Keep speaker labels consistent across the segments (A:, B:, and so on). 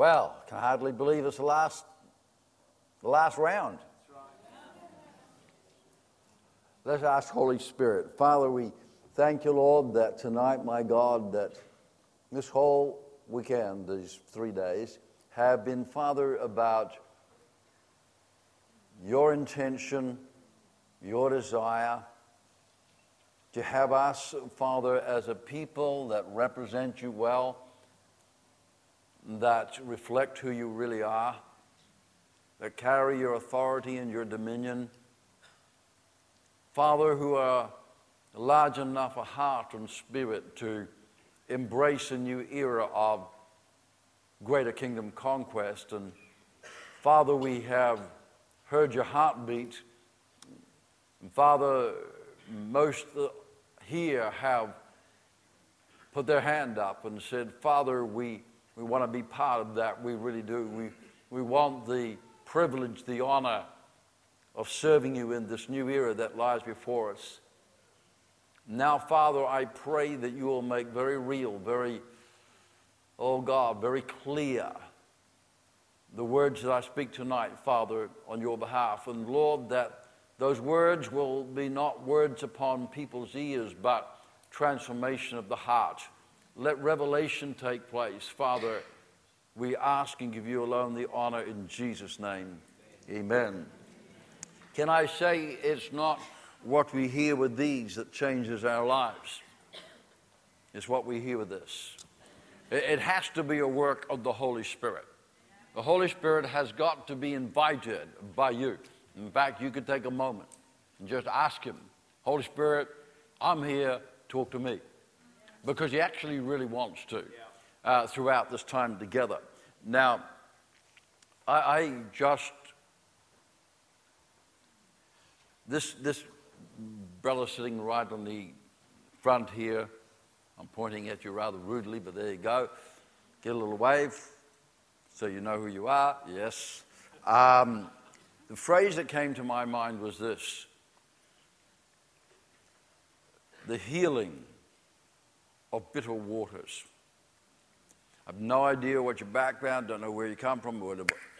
A: Well, can hardly believe it's the last, the last round. Let's ask Holy Spirit. Father, we thank you, Lord, that tonight, my God, that this whole weekend, these three days, have been, Father, about your intention, your desire to have us, Father, as a people that represent you well, that reflect who you really are, that carry your authority and your dominion. Father, who are large enough a heart and spirit to embrace a new era of greater kingdom conquest. And Father, we have heard your heartbeat. And Father, most here have put their hand up and said, Father, we, we want to be part of that. We really do. We, we want the privilege, the honor of serving you in this new era that lies before us. Now, Father, I pray that you will make very real, very, oh God, very clear the words that I speak tonight, Father, on your behalf. And Lord, that those words will be not words upon people's ears, but transformation of the heart. Let revelation take place. Father, we ask and give you alone the honor in Jesus' name. Amen. Can I say it's not what we hear with these that changes our lives? It's what we hear with this. It has to be a work of the Holy Spirit. The Holy Spirit has got to be invited by you. In fact, you could take a moment and just ask Him, Holy Spirit, I'm here, talk to me. Because He actually really wants to uh, throughout this time together. Now, I, I just, this, this brother sitting right on the front here, I'm pointing at you rather rudely, but there you go. Get a little wave so you know who you are? Yes. Um, the phrase that came to my mind was this the healing of bitter waters. I have no idea what your background, don't know where you come from,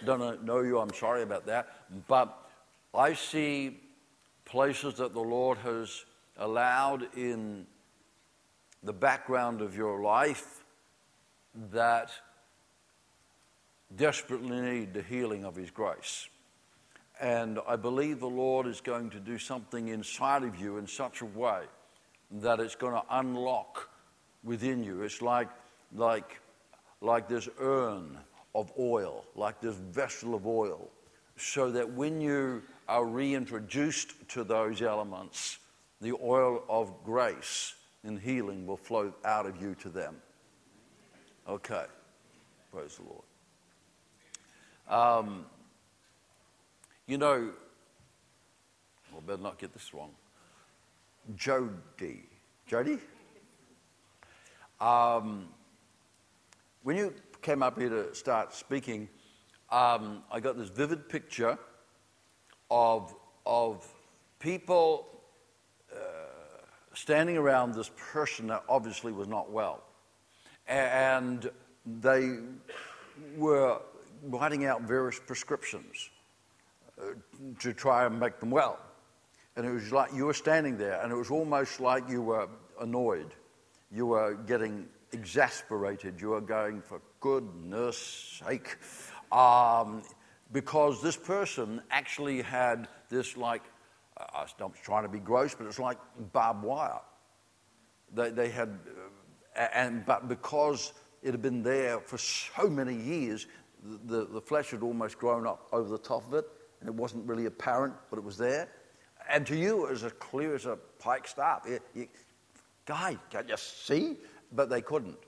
A: don't know you, I'm sorry about that. But I see places that the Lord has allowed in the background of your life that desperately need the healing of His grace. And I believe the Lord is going to do something inside of you in such a way that it's going to unlock within you. It's like, like, like this urn of oil, like this vessel of oil, so that when you are reintroduced to those elements, the oil of grace and healing will flow out of you to them. Okay. Praise the Lord. Um, you know, I better not get this wrong. Jody. Jody? Um, when you came up here to start speaking, um, I got this vivid picture of, of people uh, standing around this person that obviously was not well. And they were writing out various prescriptions uh, to try and make them well. And it was like you were standing there, and it was almost like you were annoyed. You were getting exasperated. You were going, for goodness sake. Um, because this person actually had this, like, I'm trying to be gross, but it's like barbed wire. They, they had, uh, and, but because it had been there for so many years, the, the flesh had almost grown up over the top of it, and it wasn't really apparent, but it was there. And to you, it was as clear as a pike staff. Guy, can't you see? But they couldn't.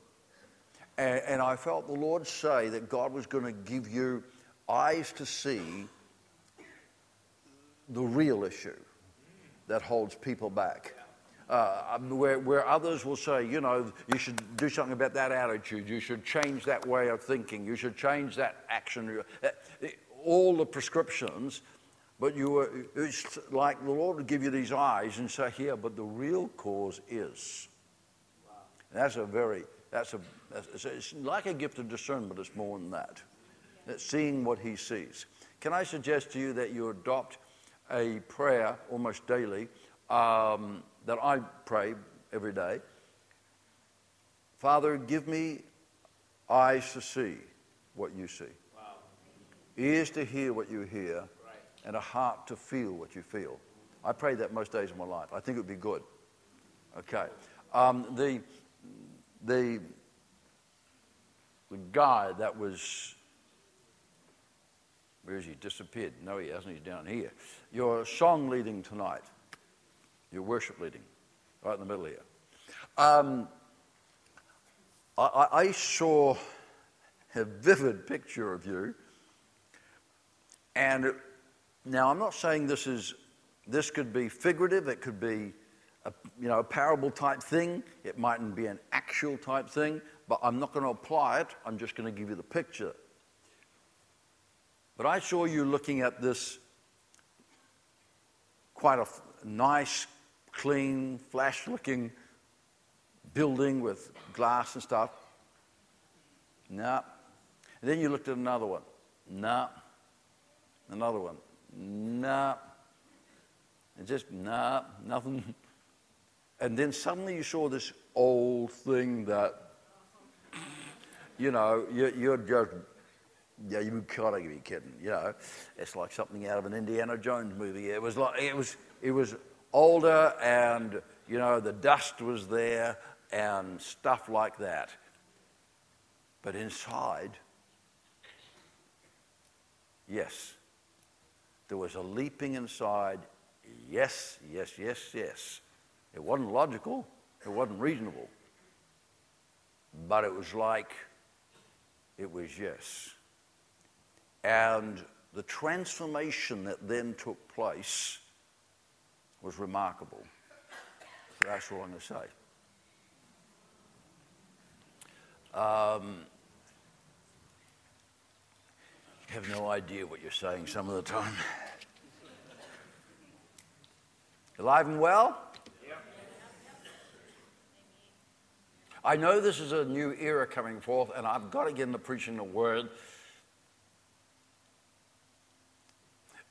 A: And, and I felt the Lord say that God was going to give you eyes to see the real issue that holds people back uh, um, where, where others will say, you know, you should do something about that attitude, you should change that way of thinking, you should change that action. Uh, all the prescriptions, but you were, it's like the Lord would give you these eyes and say, here, but the real cause is. Wow. That's a very, that's a, It's like a gift of discernment, it's more than that. It's seeing what he sees. Can I suggest to you that you adopt a prayer almost daily um, that I pray every day? Father, give me eyes to see what you see, wow. ears to hear what you hear. And a heart to feel what you feel. I pray that most days of my life. I think it would be good. Okay. Um, the, the, the guy that was, where is he? Disappeared. No, he hasn't. He's down here. Your song leading tonight, your worship leading, right in the middle here. Um, I, I saw a vivid picture of you. And now I'm not saying this is this could be figurative, it could be a, you know, a parable type thing, it mightn't be an actual type thing, but I'm not going to apply it, I'm just going to give you the picture. But I saw you looking at this quite a nice, clean, flash looking building with glass and stuff. No. And then you looked at another one. No. Another one. No. And just, nah, nothing. And then suddenly you saw this old thing that, you know, you, you're just, yeah, you gotta be kidding, you know. It's like something out of an Indiana Jones movie. It was like, it was, it was older and, you know, the dust was there and stuff like that. But inside, yes, there was a leaping inside yes, yes, yes, yes. It wasn't logical, it wasn't reasonable, but it was like it was yes. And the transformation that then took place was remarkable. So that's all I'm going to say. Um, you have no idea what you're saying some of the time. Alive and well? I know this is a new era coming forth, and I've got to get into preaching the word.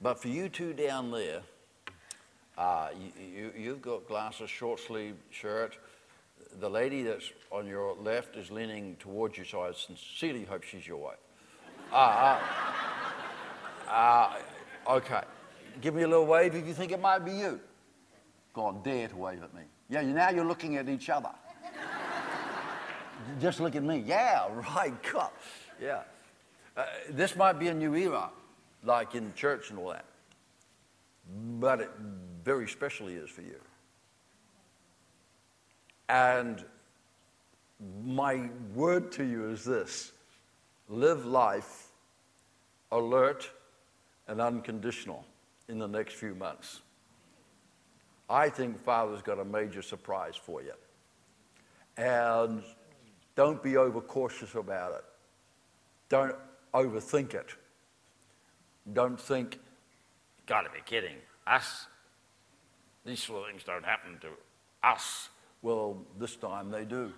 A: But for you two down there, uh, you, you, have got glasses, short sleeve shirt. The lady that's on your left is leaning towards you, so I sincerely hope she's your wife. Uh, uh, uh, okay. Give me a little wave if you think it might be you. God dare to wave at me. Yeah, now you're looking at each other. Just look at me. Yeah, right, God. Yeah. Uh, this might be a new era, like in church and all that. But it very specially is for you. And my word to you is this live life alert and unconditional in the next few months. I think Father's got a major surprise for you. And don't be overcautious about it. Don't overthink it. Don't think, gotta be kidding, us. These sort of things don't happen to us. Well, this time they do.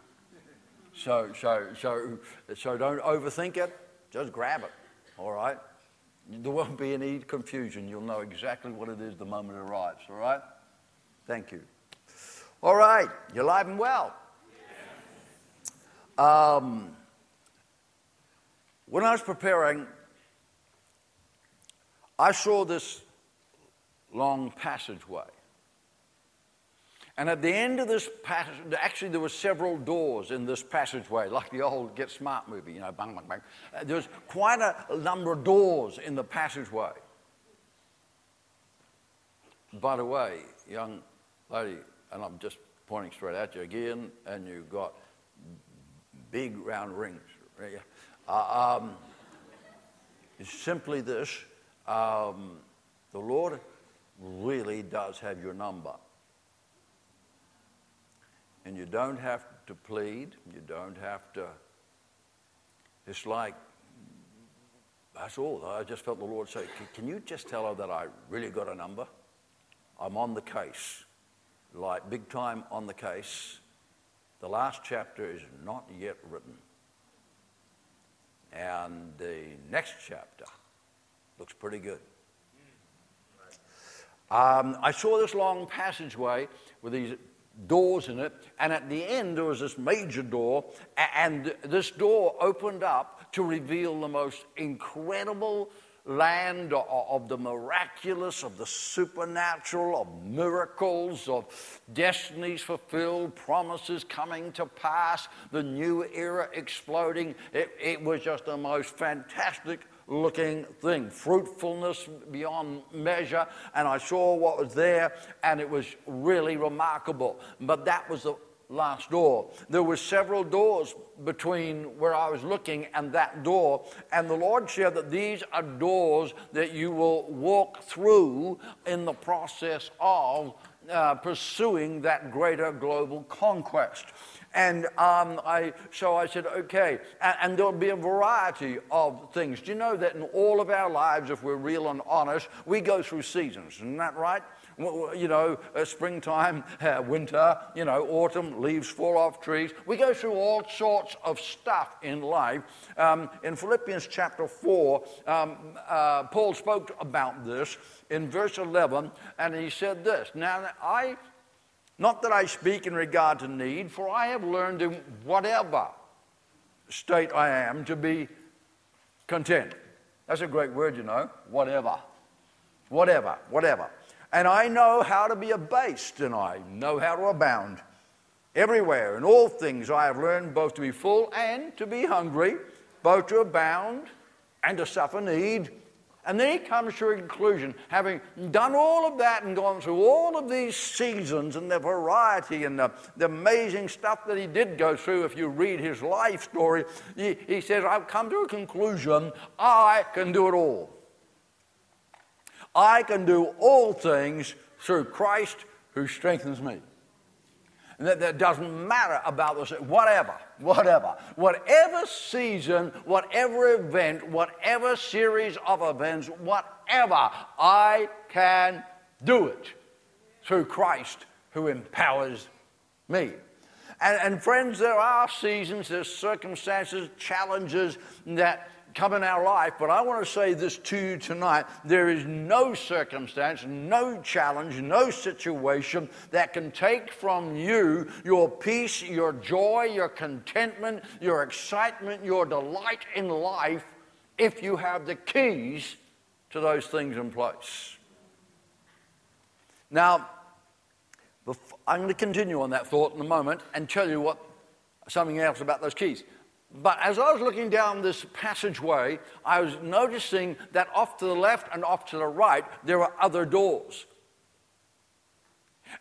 A: So, so, so, so don't overthink it, just grab it, all right? There won't be any confusion. You'll know exactly what it is the moment it arrives, all right? Thank you. All right, you're alive and well. Um, when I was preparing, I saw this long passageway. And at the end of this passage, actually, there were several doors in this passageway, like the old Get Smart movie, you know, bang, bang, bang. Uh, there was quite a number of doors in the passageway. By the way, young lady, and I'm just pointing straight at you again, and you've got big round rings. Uh, um, it's simply this um, the Lord really does have your number. And you don't have to plead. You don't have to. It's like, that's all. I just felt the Lord say, Can you just tell her that I really got a number? I'm on the case, like big time on the case. The last chapter is not yet written. And the next chapter looks pretty good. Hmm. Um, I saw this long passageway with these doors in it, and at the end there was this major door, and this door opened up to reveal the most incredible land of the miraculous, of the supernatural, of miracles, of destinies fulfilled, promises coming to pass, the new era exploding. It, it was just the most fantastic looking thing, fruitfulness beyond measure. And I saw what was there, and it was really remarkable. But that was the last door. There were several doors between where I was looking and that door, and the Lord said that these are doors that you will walk through in the process of uh, pursuing that greater global conquest. And um, I, so I said, okay. And, and, there'll be a variety of things. Do you know that in all of our lives, if we're real and honest, we go through seasons? Isn't that right? You know, uh, springtime, uh, winter, you know, autumn, leaves fall off trees. We go through all sorts of stuff in life. Um, in Philippians chapter 4, um, uh, Paul spoke about this in verse 11, and he said this Now, I not that I speak in regard to need, for I have learned in whatever state I am to be content. That's a great word, you know. Whatever. Whatever. Whatever. And I know how to be abased, and I know how to abound. Everywhere, in all things, I have learned both to be full and to be hungry, both to abound and to suffer need. And then he comes to a conclusion, having done all of that and gone through all of these seasons and the variety and the, the amazing stuff that he did go through. If you read his life story, he, he says, I've come to a conclusion, I can do it all. I can do all things through Christ who strengthens me. That, that doesn't matter about this, whatever, whatever, whatever season, whatever event, whatever series of events, whatever, I can do it through Christ who empowers me. And, and friends, there are seasons, there's circumstances, challenges that come in our life, but I want to say this to you tonight. There is no circumstance, no challenge, no situation that can take from you your peace, your joy, your contentment, your excitement, your delight in life if you have the keys to those things in place. Now, I'm going to continue on that thought in a moment and tell you what something else about those keys. But as I was looking down this passageway, I was noticing that off to the left and off to the right, there were other doors.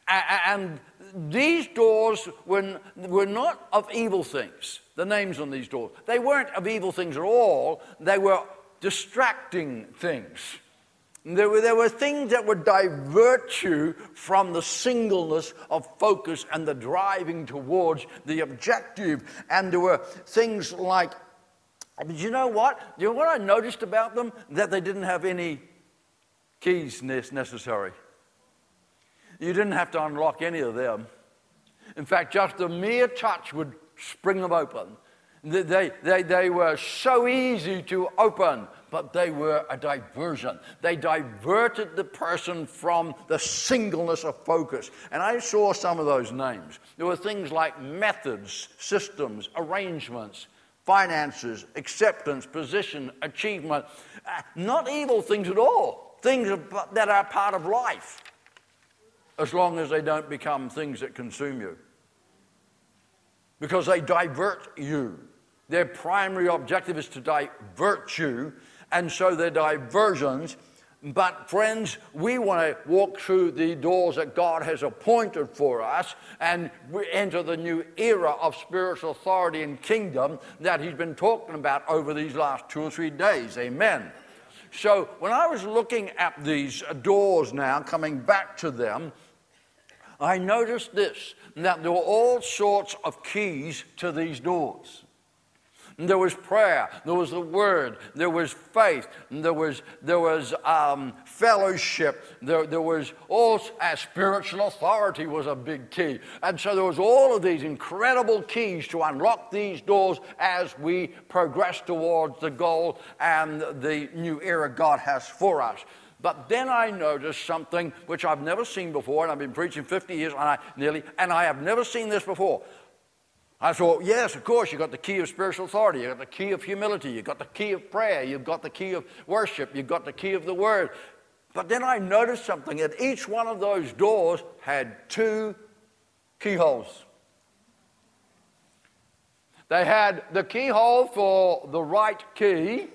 A: And these doors were, were not of evil things, the names on these doors. They weren't of evil things at all, they were distracting things. There were, there were things that would divert you from the singleness of focus and the driving towards the objective. And there were things like, but you know what? You know what I noticed about them? That they didn't have any keys necessary. You didn't have to unlock any of them. In fact, just a mere touch would spring them open. They, they, they were so easy to open but they were a diversion. They diverted the person from the singleness of focus. And I saw some of those names. There were things like methods, systems, arrangements, finances, acceptance, position, achievement. Uh, not evil things at all, things that are part of life, as long as they don't become things that consume you. Because they divert you. Their primary objective is to divert you and so they're diversions. But, friends, we want to walk through the doors that God has appointed for us and we enter the new era of spiritual authority and kingdom that He's been talking about over these last two or three days. Amen. So, when I was looking at these doors now, coming back to them, I noticed this that there were all sorts of keys to these doors. There was prayer, there was the word, there was faith, there was, there was um, fellowship, there, there was all uh, spiritual authority was a big key. And so there was all of these incredible keys to unlock these doors as we progress towards the goal and the new era God has for us. But then I noticed something which I've never seen before, and I've been preaching 50 years and I, nearly, and I have never seen this before. I thought, yes, of course, you've got the key of spiritual authority, you've got the key of humility, you've got the key of prayer, you've got the key of worship, you've got the key of the word. But then I noticed something that each one of those doors had two keyholes. They had the keyhole for the right key,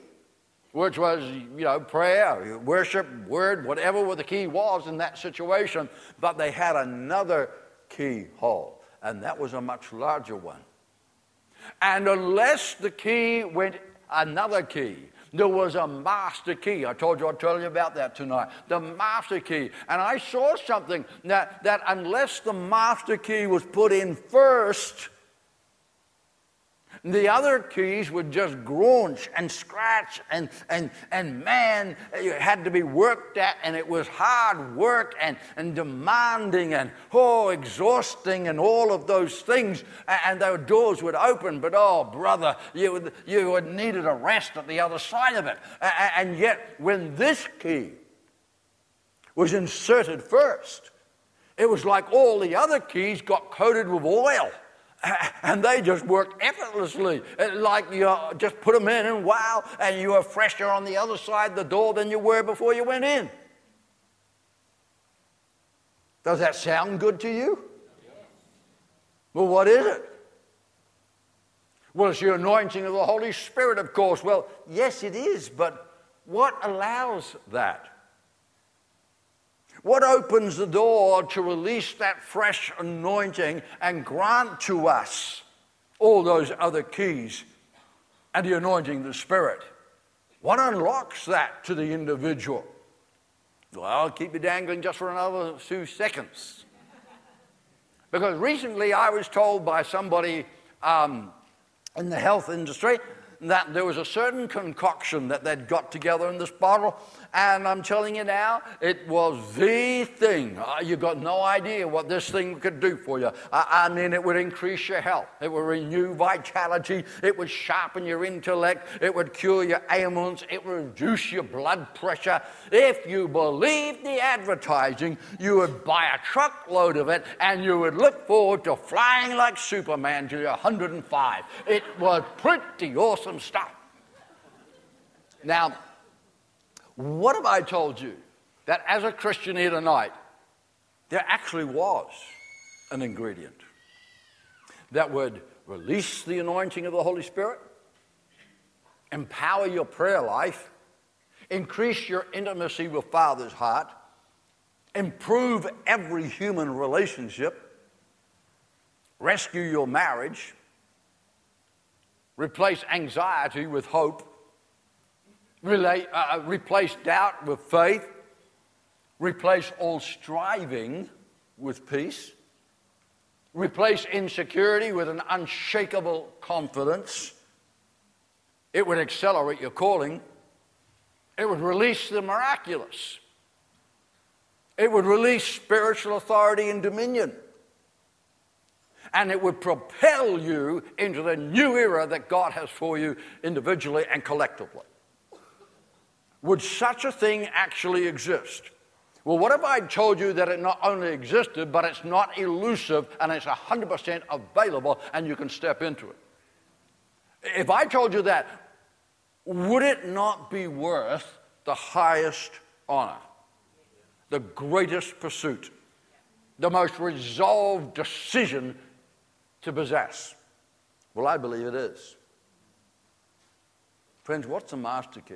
A: which was, you know, prayer, worship, word, whatever the key was in that situation, but they had another keyhole, and that was a much larger one. And unless the key went another key, there was a master key. I told you I'd tell you about that tonight. The master key. And I saw something that, that unless the master key was put in first, the other keys would just grunge and scratch, and, and, and man, it had to be worked at, and it was hard work and, and demanding and, oh, exhausting, and all of those things. And the doors would open, but oh, brother, you, you would needed a rest at the other side of it. And yet, when this key was inserted first, it was like all the other keys got coated with oil and they just work effortlessly. Eh, like you just put them in and wow, and you are fresher on the other side of the door than you were before you went in. Does that sound good to you? Well, what is it? Well, it's your anointing of the Holy Spirit, of course. Well, yes, it is, but what allows that? What opens the door to release that fresh anointing and grant to us all those other keys and the anointing of the Spirit? What unlocks that to the individual? Well, I'll keep you dangling just for another few seconds. Because recently I was told by somebody um, in the health industry that there was a certain concoction that they'd got together in this bottle, and I'm telling you now, it was the thing. Uh, you got no idea what this thing could do for you. I, I mean, it would increase your health, it would renew vitality, it would sharpen your intellect, it would cure your ailments, it would reduce your blood pressure. If you believed the advertising, you would buy a truckload of it and you would look forward to flying like Superman to your 105. It was pretty awesome stuff. Now, what have I told you? That as a Christian here tonight, there actually was an ingredient that would release the anointing of the Holy Spirit, empower your prayer life, increase your intimacy with Father's heart, improve every human relationship, rescue your marriage, replace anxiety with hope, relate, uh, replace doubt with faith, replace all striving with peace, replace insecurity with an unshakable confidence. It would accelerate your calling. It would release the miraculous. It would release spiritual authority and dominion. And it would propel you into the new era that God has for you individually and collectively. Would such a thing actually exist? Well, what if I told you that it not only existed, but it's not elusive and it's 100% available and you can step into it? If I told you that, would it not be worth the highest honor, the greatest pursuit, the most resolved decision to possess? Well, I believe it is. Friends, what's the master key?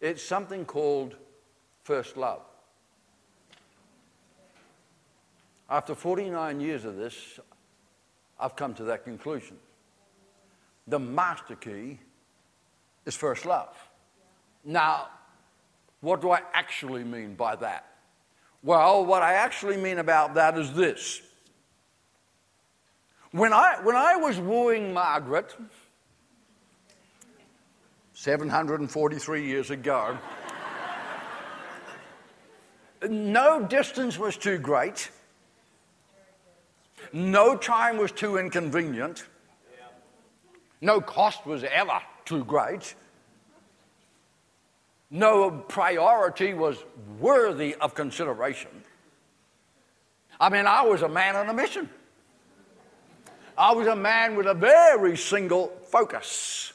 A: It's something called first love. After 49 years of this, I've come to that conclusion. The master key is first love. Now, what do I actually mean by that? Well, what I actually mean about that is this. When I, when I was wooing Margaret, 743 years ago, no distance was too great, no time was too inconvenient, no cost was ever too great, no priority was worthy of consideration. I mean, I was a man on a mission. I was a man with a very single focus.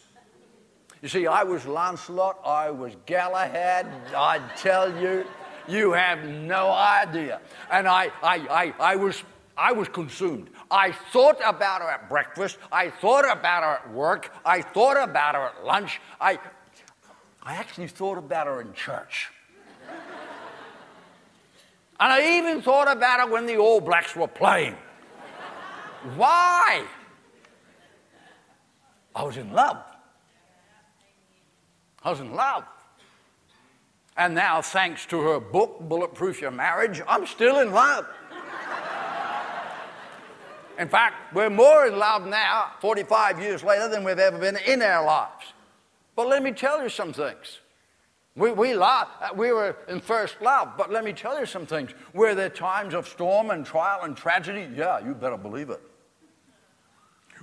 A: You see, I was Lancelot, I was Galahad, I tell you, you have no idea. And I, I, I, I, was, I was consumed. I thought about her at breakfast, I thought about her at work, I thought about her at lunch, I, I actually thought about her in church. and I even thought about her when the All Blacks were playing. Why? I was in love. Was in love. And now, thanks to her book, Bulletproof Your Marriage, I'm still in love. in fact, we're more in love now, 45 years later, than we've ever been in our lives. But let me tell you some things. We, we, love, uh, we were in first love, but let me tell you some things. Were there times of storm and trial and tragedy? Yeah, you better believe it.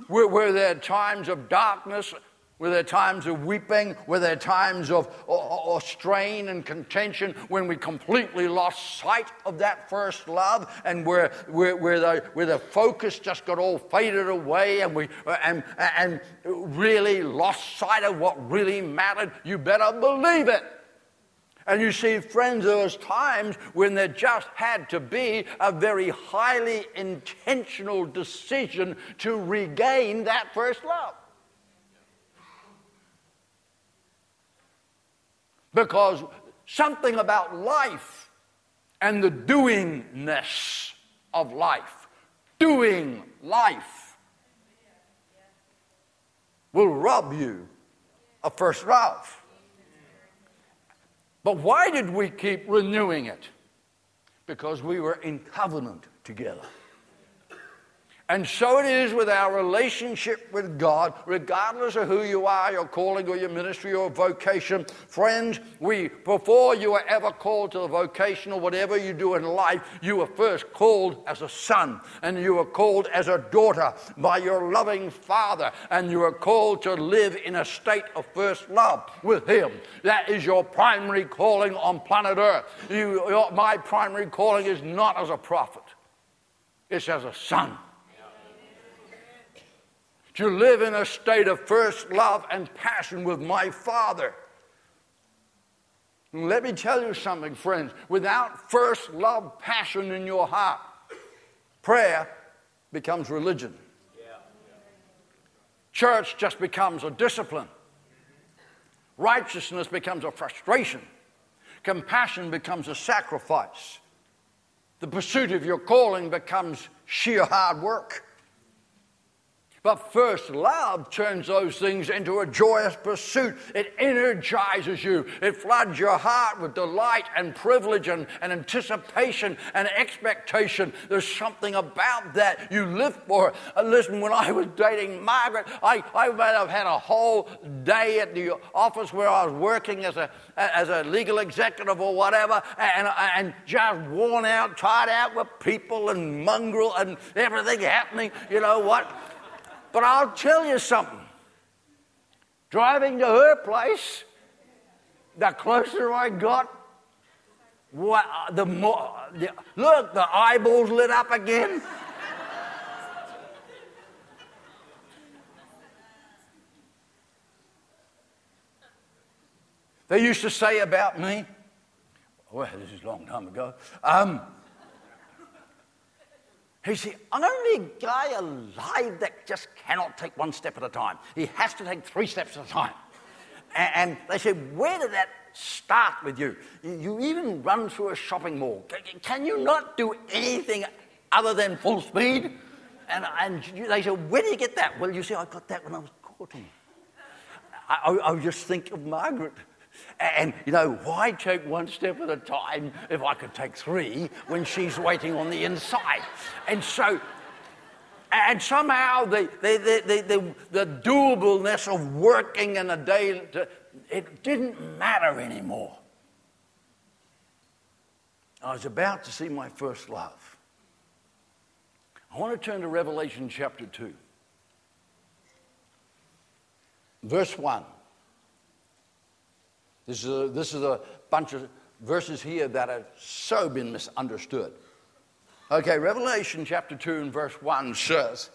A: Were, were there times of darkness? Were there times of weeping? Were there times of or, or strain and contention when we completely lost sight of that first love and where, where, where, the, where the focus just got all faded away and we and, and really lost sight of what really mattered? You better believe it. And you see, friends, there was times when there just had to be a very highly intentional decision to regain that first love. Because something about life and the doingness of life, doing life, will rob you of first love. But why did we keep renewing it? Because we were in covenant together. And so it is with our relationship with God, regardless of who you are, your calling or your ministry or vocation. Friends, we, before you are ever called to the vocation or whatever you do in life, you were first called as a son and you were called as a daughter by your loving father and you are called to live in a state of first love with him. That is your primary calling on planet earth. You, your, my primary calling is not as a prophet. It's as a son to live in a state of first love and passion with my Father. And let me tell you something, friends. Without first love, passion in your heart, prayer becomes religion. Church just becomes a discipline. Righteousness becomes a frustration. Compassion becomes a sacrifice. The pursuit of your calling becomes sheer hard work. But first love turns those things into a joyous pursuit. It energizes you. It floods your heart with delight and privilege and, and anticipation and expectation. There's something about that you live for. Uh, listen, when I was dating Margaret, I, I might have had a whole day at the office where I was working as a, as a legal executive or whatever, and, and just worn out, tired out with people and mongrel and everything happening. You know what? But I'll tell you something. Driving to her place, the closer I got, what, the more, the, look, the eyeballs lit up again. they used to say about me, well, this is a long time ago. Um, He's the only guy alive that just cannot take one step at a time. He has to take three steps at a time. And, they said, Where did that start with you? You even run through a shopping mall. Can you not do anything other than full speed? And, and they said, Where did you get that? Well, you see, I got that when I was courting. I, I just think of Margaret. And, you know, why take one step at a time if I could take three when she's waiting on the inside? And so, And somehow the, the, the, the, the doableness of working in a day, it didn't matter anymore. I was about to see my first love. I want to turn to Revelation chapter 2, verse 1. This is a, this is a bunch of verses here that have so been misunderstood. Okay, Revelation chapter 2 and verse 1 says,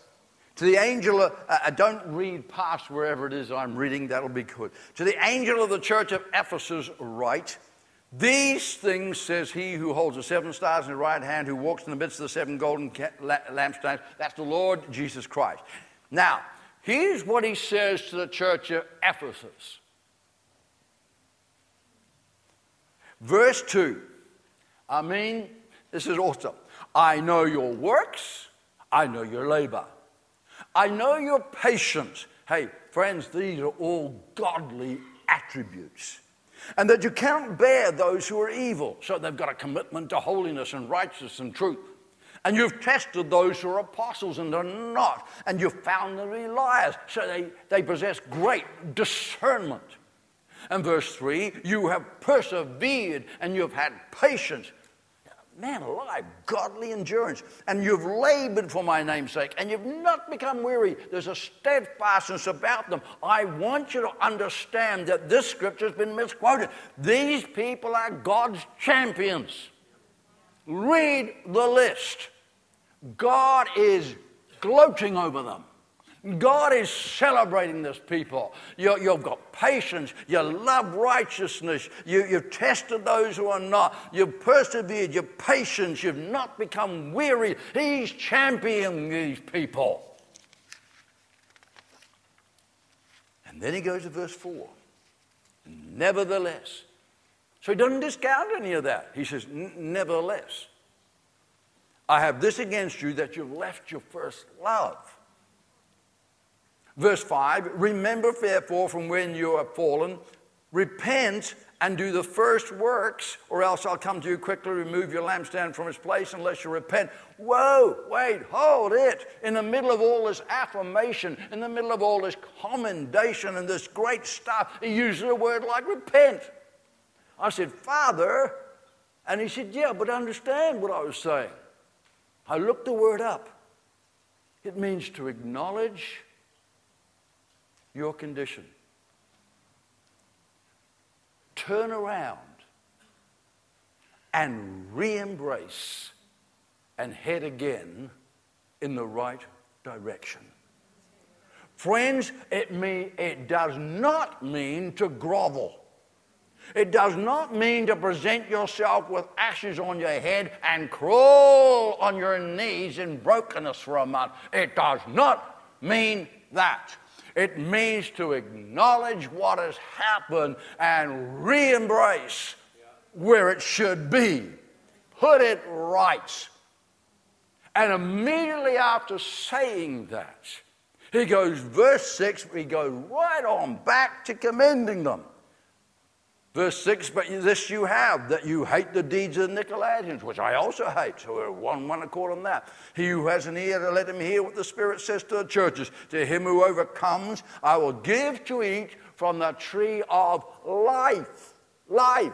A: To the angel, of, uh, uh, don't read past wherever it is I'm reading, that'll be good. To the angel of the church of Ephesus, write, These things says he who holds the seven stars in his right hand, who walks in the midst of the seven golden lampstands. That's the Lord Jesus Christ. Now, here's what he says to the church of Ephesus. Verse 2. I mean, this is awesome. I know your works, I know your labor, I know your patience. Hey, friends, these are all godly attributes. And that you cannot bear those who are evil. So they've got a commitment to holiness and righteousness and truth. And you've tested those who are apostles and are not. And you've found them to be liars. So they, they possess great discernment. And verse 3 you have persevered and you've had patience. Man alive, godly endurance. And you've labored for my name's sake, and you've not become weary. There's a steadfastness about them. I want you to understand that this scripture has been misquoted. These people are God's champions. Read the list. God is gloating over them. God is celebrating this people. You, have got patience. You love righteousness. You, you've tested those who are not. You've persevered. You're patient. You've not become weary. He's championing these people. And then he goes to verse 4. Nevertheless. So he doesn't discount any of that. He says, Nevertheless, I have this against you that you've left your first love. Verse 5 Remember, therefore, from when you have fallen, repent and do the first works, or else I'll come to you quickly, remove your lampstand from its place unless you repent. Whoa, wait, hold it. In the middle of all this affirmation, in the middle of all this commendation and this great stuff, he uses a word like repent. I said, Father, and he said, Yeah, but understand what I was saying. I looked the word up. It means to acknowledge your condition. Turn around and re embrace and head again in the right direction. Friends, it, mean, it does not mean to grovel. It does not mean to present yourself with ashes on your head and crawl on your knees in brokenness for a month. It does not mean that. It means to acknowledge what has happened and re embrace where it should be. Put it right. And immediately after saying that, he goes, verse 6, he goes right on back to commending them. Verse 6, but this you have, that you hate the deeds of the Nicolaitans, which I also hate. So we're one, one accord on that. He who has an ear let him hear what the Spirit says to the churches. To him who overcomes, I will give to eat from the tree of life. Life,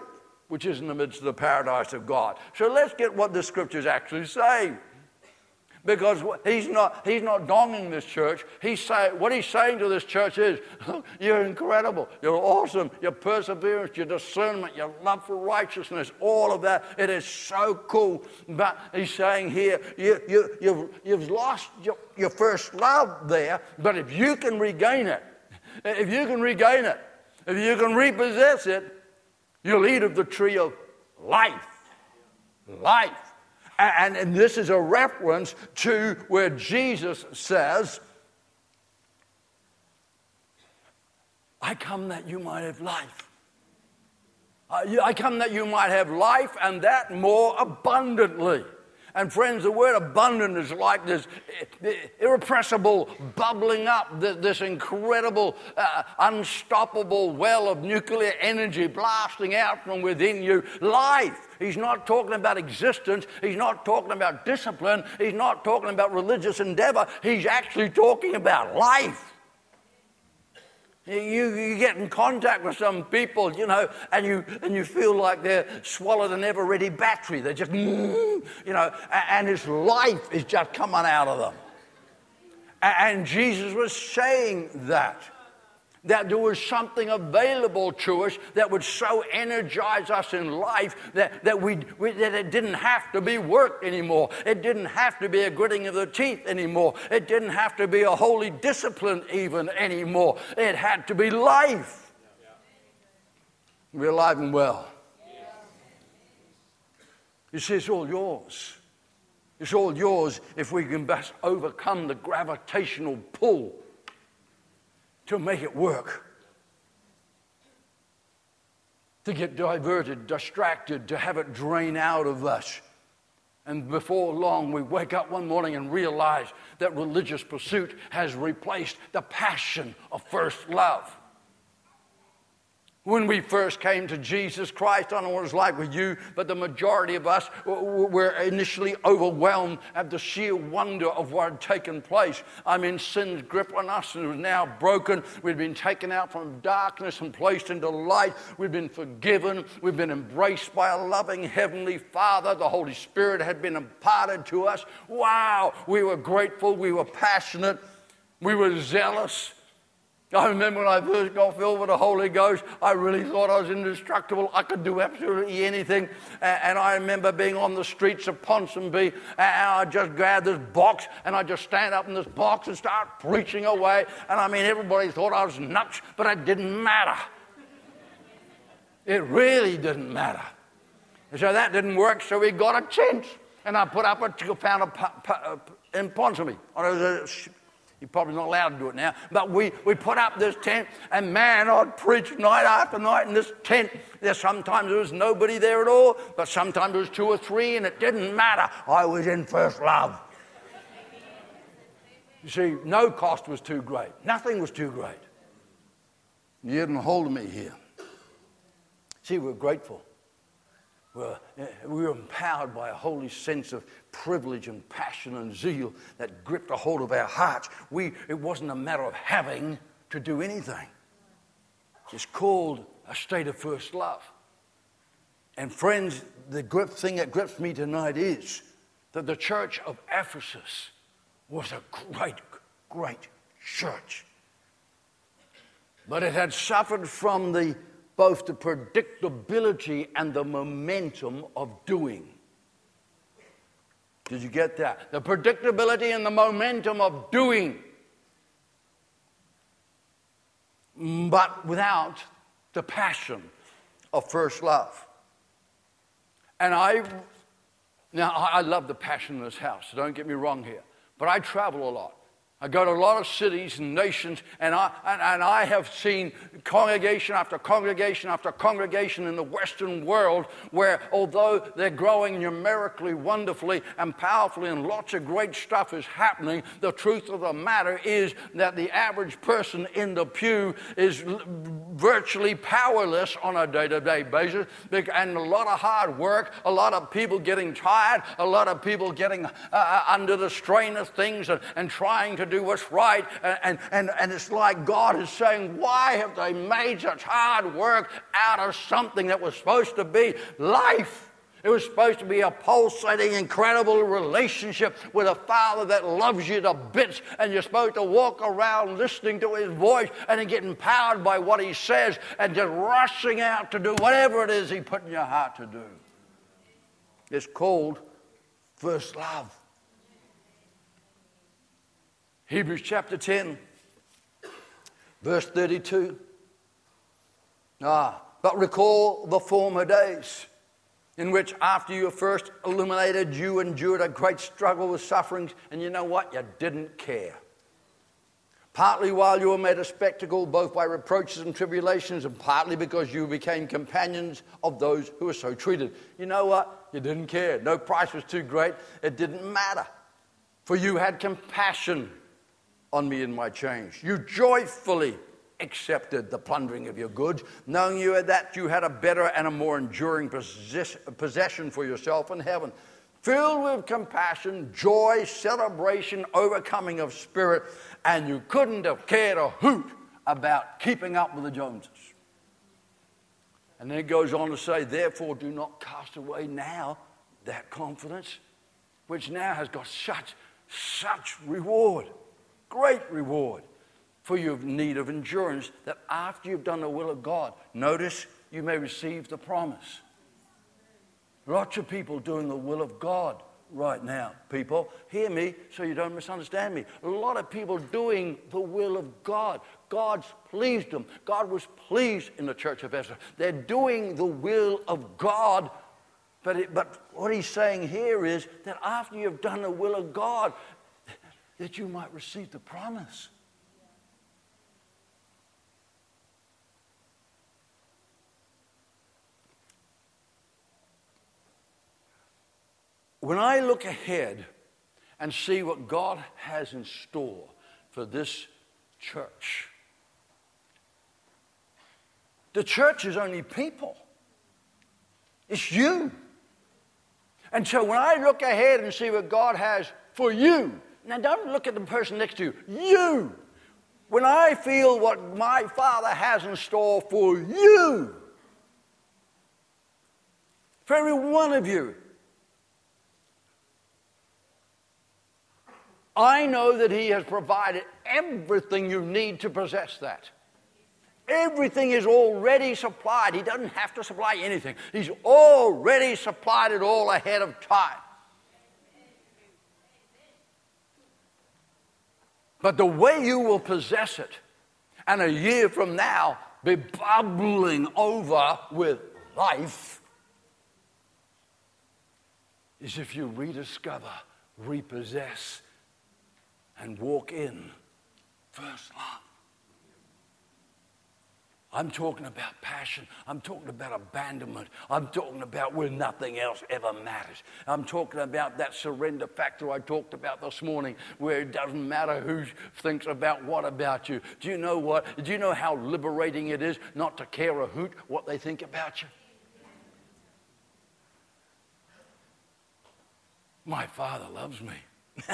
A: which is in the midst of the paradise of God. So let's get what the scriptures actually say because he's not, he's not donging this church. He's say, what he's saying to this church is, You're incredible. You're awesome. Your perseverance, your discernment, your love for righteousness, all of that. It is so cool. But he's saying here, you, you, you've, you've lost your, your first love there, but if you can regain it, if you can regain it, if you can repossess it, you'll eat of the tree of life. Life. And, and this is a reference to where Jesus says, I come that you might have life. I come that you might have life and that more abundantly. And friends, the word abundant is like this irrepressible bubbling up, this incredible, uh, unstoppable well of nuclear energy blasting out from within you. Life. He's not talking about existence. He's not talking about discipline. He's not talking about religious endeavor. He's actually talking about life. You, you get in contact with some people, you know, and you, and you feel like they're swallowed an ever ready battery. They're just, you know, and his life is just coming out of them. And Jesus was saying that that there was something available to us that would so energize us in life that, that, we, we, that it didn't have to be work anymore. It didn't have to be a gritting of the teeth anymore. It didn't have to be a holy discipline even anymore. It had to be life. We're alive and well. You see, it's all yours. It's all yours if we can best overcome the gravitational pull to make it work. To get diverted, distracted, to have it drain out of us. And before long, we wake up one morning and realize that religious pursuit has replaced the passion of first love. When we first came to Jesus Christ, I don't know what it's like with you, but the majority of us were initially overwhelmed at the sheer wonder of what had taken place. I mean, sin's grip on us was now broken. We'd been taken out from darkness and placed into light. We'd been forgiven. We'd been embraced by a loving Heavenly Father. The Holy Spirit had been imparted to us. Wow! We were grateful. We were passionate. We were zealous. I remember when I first got filled with the Holy Ghost, I really thought I was indestructible. I could do absolutely anything. And I remember being on the streets of Ponsonby, and I just grabbed this box, and I just stand up in this box and start preaching away. And I mean, everybody thought I was nuts, but it didn't matter. It really didn't matter. So that didn't work, so we got a tent. And I put up a, found a, in Ponsonby. You're probably not allowed to do it now. But we, we put up this tent, and man, I'd preach night after night in this tent. There sometimes there was nobody there at all, but sometimes there was two or three, and it didn't matter. I was in first love. You see, no cost was too great. Nothing was too great. You didn't hold me here. See, we're grateful. We're, eh, we were empowered by a holy sense of privilege and passion and zeal that gripped a hold of our hearts. We, it wasn't a matter of having to do anything. It's called a state of first love. And friends, the grip thing that grips me tonight is that the church of Ephesus was a great, great church. But it had suffered from the both the predictability and the momentum of doing. Did you get that? The predictability and the momentum of doing, mm, but without the passion of first love. And I, now I love the passion in this house, so don't get me wrong here, but I travel a lot. I go to a lot of cities and nations, and I, and, and, I have seen congregation after congregation after congregation in the Western world where, although they're growing numerically, wonderfully, and powerfully, and lots of great stuff is happening, the truth of the matter is that the average person in the pew is virtually powerless on a day to day basis, and a lot of hard work, a lot of people getting tired, a lot of people getting uh, uh under the strain of things and, and trying to do what's right. And, and, and it's like God is saying, Why have they made such hard work out of something that was supposed to be life? It was supposed to be a pulsating, incredible relationship with a father that loves you to bits, and you're supposed to walk around listening to his voice and then get empowered by what he says and just rushing out to do whatever it is he put in your heart to do. It's called first love. Hebrews chapter 10, verse 32. Ah, but recall the former days in which, after you were first illuminated, you endured a great struggle with sufferings, and you know what? You didn't care. partly while you were made a spectacle, both by reproaches and tribulations, and partly because you became companions of those who were so treated. You know what? You didn't care. No price was too great. It didn't matter. For you had compassion on me in my change. You joyfully accepted the plundering of your goods, knowing you that you had a better and a more enduring possession for yourself in heaven. Filled with compassion, joy, celebration, overcoming of spirit, and you couldn't have cared a hoot about keeping up with the Joneses. And then it goes on to say, therefore, do not cast away now that confidence, which now has got such, such reward, great reward for your need of endurance, that after you've done the will of God, notice you may receive the promise. Lots of people doing the will of God right now, people. Hear me so you don't misunderstand me. A lot of people doing the will of God. God's pleased them. God was pleased in the church of Ephesus. They're doing the will of God. But, it, but what he's saying here is that after you've done the will of God, that you might receive the promise. When I look ahead and see what God has in store for this church, the church is only people. It's you. And so when I look ahead and see what God has for you, now don't look at the person next to you, you. When I feel what my Father has in store for you, for every one of you, I know that He has provided everything you need to possess that. Everything is already supplied. He doesn't have to supply anything. He's already supplied it all ahead of time. But the way you will possess it, and a year from now be bubbling over with life, is if you rediscover, repossess, and walk in first love. I'm talking about passion. I'm talking about abandonment. I'm talking about where nothing else ever matters. I'm talking about that surrender factor I talked about this morning, where it doesn't matter who thinks about what about you. Do you know what? Do you know how liberating it is not to care a hoot what they think about you? My father loves me.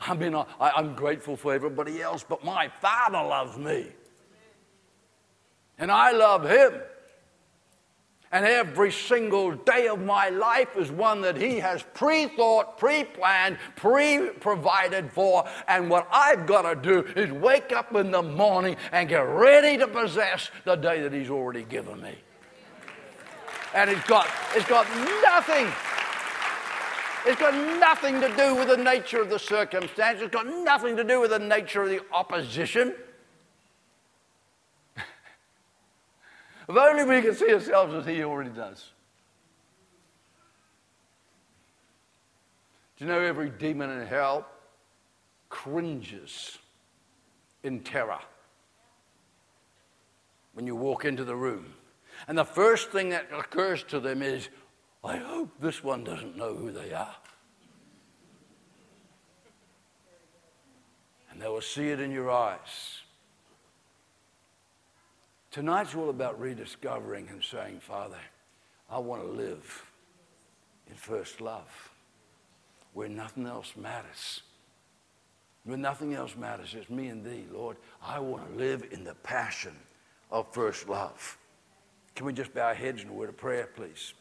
A: I mean, I, I'm grateful for everybody else, but my Father loves me. And I love Him. And every single day of my life is one that He has pre thought, pre planned, pre provided for. And what I've got to do is wake up in the morning and get ready to possess the day that He's already given me. And it's got, it's got nothing it's got nothing to do with the nature of the circumstance. It's got nothing to do with the nature of the opposition. If only we could see ourselves as he already does. Do you know every demon in hell cringes in terror when you walk into the room? And the first thing that occurs to them is, I hope this one doesn't know who they are. And they will see it in your eyes. Tonight's all about rediscovering and saying, Father, I want to live in first love where nothing else matters. When nothing else matters, it's me and thee, Lord. I want to live in the passion of first love. Can we just bow our heads in a word of prayer, please?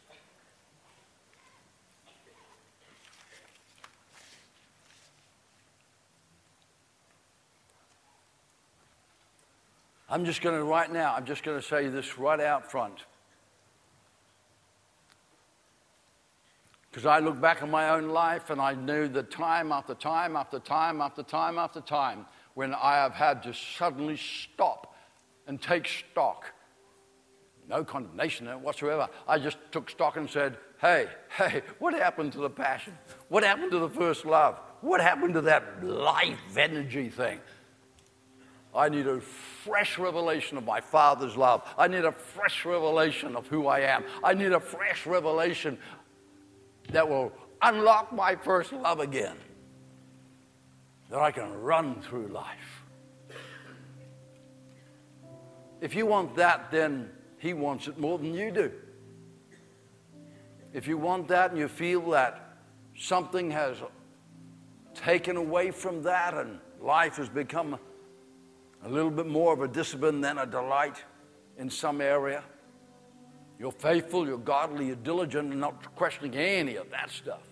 A: I'm just going to, right now, I'm just going to say this right out front. Because I look back on my own life and I knew that time after time after time after time after time when I have had to suddenly stop and take stock. No condemnation whatsoever. I just took stock and said, hey, hey, what happened to the passion? What happened to the first love? What happened to that life energy thing? I need a fresh revelation of my Father's love. I need a fresh revelation of who I am. I need a fresh revelation that will unlock my first love again, that I can run through life. If you want that, then He wants it more than you do. If you want that and you feel that something has taken away from that and life has become a little bit more of a discipline than a delight in some area. You're faithful, you're godly, you're diligent, and not questioning any of that stuff.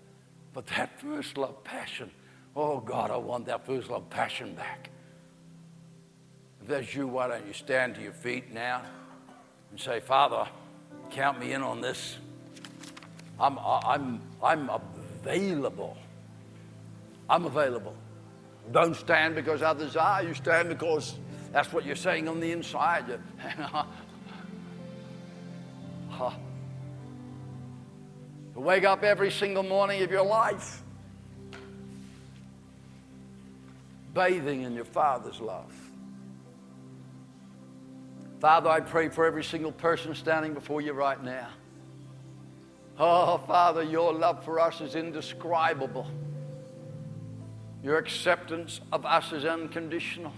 A: But that first love passion, oh God, I want that first love passion back. If that's you, why don't you stand to your feet now and say, Father, count me in on this. I'm, I'm, I'm available. I'm available. Don't stand because others are. You stand because that's what you're saying on the inside. to wake up every single morning of your life, bathing in your Father's love. Father, I pray for every single person standing before you right now. Oh, Father, your love for us is indescribable. Your acceptance of us is unconditional.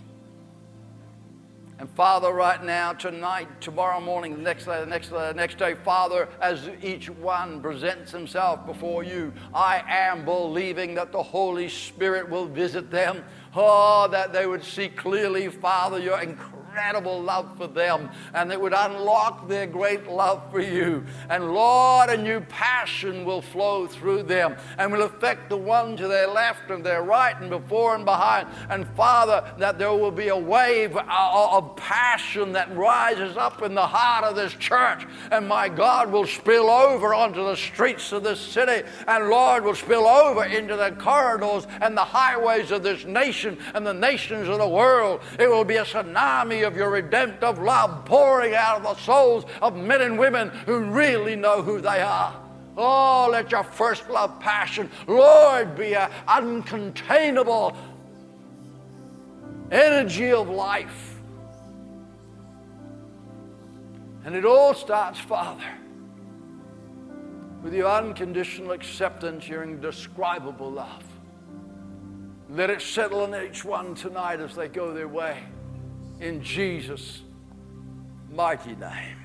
A: And Father, right now, tonight, tomorrow morning, the next day, the next day, the next day, Father, as each one presents himself before you, I am believing that the Holy Spirit will visit them. Oh, that they would see clearly, Father, your incredible incredible love for them and it would unlock their great love for you. And Lord, a new passion will flow through them and will affect the one to their left and their right and before and behind. And Father, that there will be a wave of passion that rises up in the heart of this church. And my God will spill over onto the streets of this city. And Lord will spill over into the corridors and the highways of this nation and the nations of the world. It will be a tsunami of your redemptive love pouring out of the souls of men and women who really know who they are. Oh, let your first love passion, Lord, be an uncontainable energy of life. And it all starts, Father, with your unconditional acceptance, your indescribable love. Let it settle on each one tonight as they go their way in Jesus' mighty name.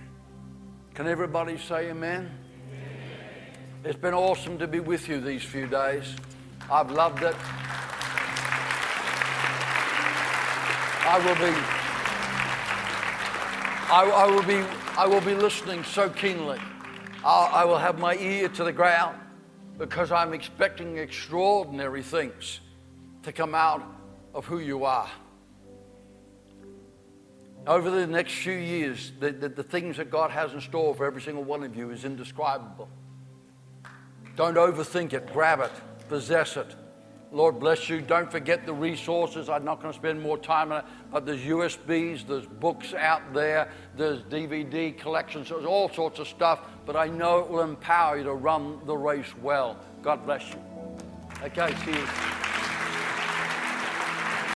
A: Can everybody say amen? amen? It's been awesome to be with you these few days. I've loved it. I will be I, I will be I will be listening so keenly. I'll, I will have my ear to the ground because I'm expecting extraordinary things to come out of who you are over the next few years, the, the, the, things that God has in store for every single one of you is indescribable. Don't overthink it, grab it, possess it. Lord bless you. Don't forget the resources. I'm not going to spend more time on it, but there's USBs, there's books out there, there's DVD collections, there's all sorts of stuff, but I know it will empower you to run the race well. God bless you. Okay, see you.